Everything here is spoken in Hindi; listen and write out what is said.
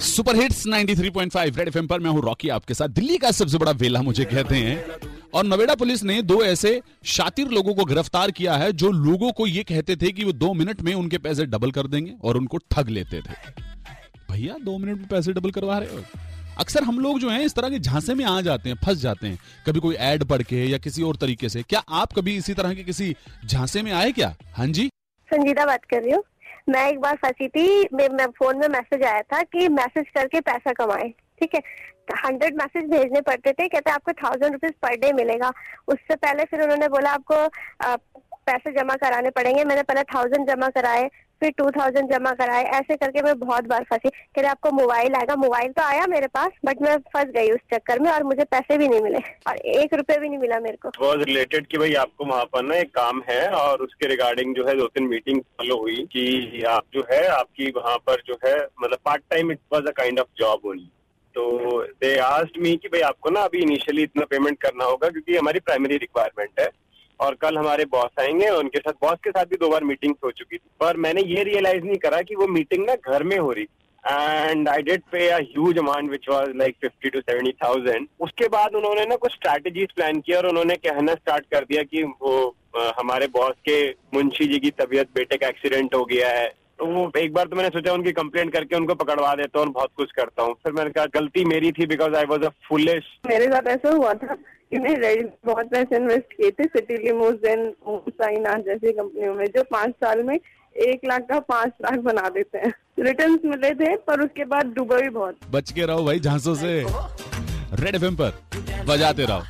सुपर हिट्स 93.5 रेड एफएम पर मैं हूँ रॉकी आपके साथ। दिल्ली का सबसे बड़ा वेला मुझे कहते हैं। और नोएडा पुलिस ने दो ऐसे शातिर लोगों को गिरफ़्तार किया है, जो लोगों को ये कहते थे कि वो दो मिनट में उनके पैसे डबल कर देंगे और उनको ठग लेते थे। भैया, दो मिनट में पैसे डबल करवा रहे हो? अक्सर हम लोग जो हैं, इस तरह के झांसे में आ जाते हैं, फंस जाते हैं। कभी कोई ऐड पढ़ के या किसी और तरीके से। क्या आप कभी इसी तरह के किसी झांसे में आए क्या? हाँ जी। संजीदा बात कर रही हूँ। मैं एक बार फंसी थी मैं, मैं फ़ोन में मैसेज आया था कि मैसेज करके पैसा कमाए ठीक है? हंड्रेड मैसेज भेजने पड़ते थे कहते आपको थाउज़ेंड रुपीज़ पर डे मिलेगा। उससे पहले फिर उन्होंने बोला आपको पैसे जमा कराने पड़ेंगे। मैंने पहले थाउज़ेंड जमा कराए, फिर टू थाउज़ेंड जमा कराए। ऐसे करके मैं बहुत बार फंसी। कह रहे, आपको मोबाइल आएगा। मोबाइल तो आया मेरे पास बट मैं फंस गई उस चक्कर में और मुझे पैसे भी नहीं मिले और एक रुपए भी नहीं मिला मेरे को। वॉज़ रिलेटेड कि भाई आपको वहाँ पर ना एक काम है और उसके रिगार्डिंग जो है, दो तीन मीटिंग फॉलो हुई कि आप जो है, आपकी वहाँ पर जो है मतलब part time it was a kind of job only तो दे आस्ट मी कि भाई आपको ना अभी इनिशियली इतना पेमेंट करना होगा क्योंकि हमारी प्राइमरी रिक्वायरमेंट है। और कल हमारे बॉस आएँगे उनके साथ बॉस के साथ भी दो बार मीटिंग हो चुकी थी। पर मैंने ये रियलाइज़ नहीं करा कि वो मीटिंग ना घर में हो रही। And I did pay a huge amount which was like fifty to seventy thousand उसके बाद उन्होंने ना कुछ स्ट्रैटेजीज प्लान किया और उन्होंने कहना स्टार्ट कर दिया कि वो हमारे बॉस के मुंशी जी की तबीयत, बेटे का एक्सीडेंट हो गया है। तो वो एक बार तो मैंने सोचा उनकी कंप्लेंट करके उनको पकड़वा देता हूँ बहुत कुछ करता हूँ। फिर मैंने कहा गलती मेरी थी because I was a foolish मेरे साथ ऐसा हुआ था कि मैं रेडी बहुत पैसे इन्वेस्ट किए थे सिटी लिमोजन साइना जैसी कंपनियों में जो पाँच साल में एक लाख का पाँच लाख बना देते हैं। रिटर्न्स मिले थे पर उसके बाद डूबा भी बहुत। बच के रहो भाई झांसों से। रेड एफएम पर बजाते रहो।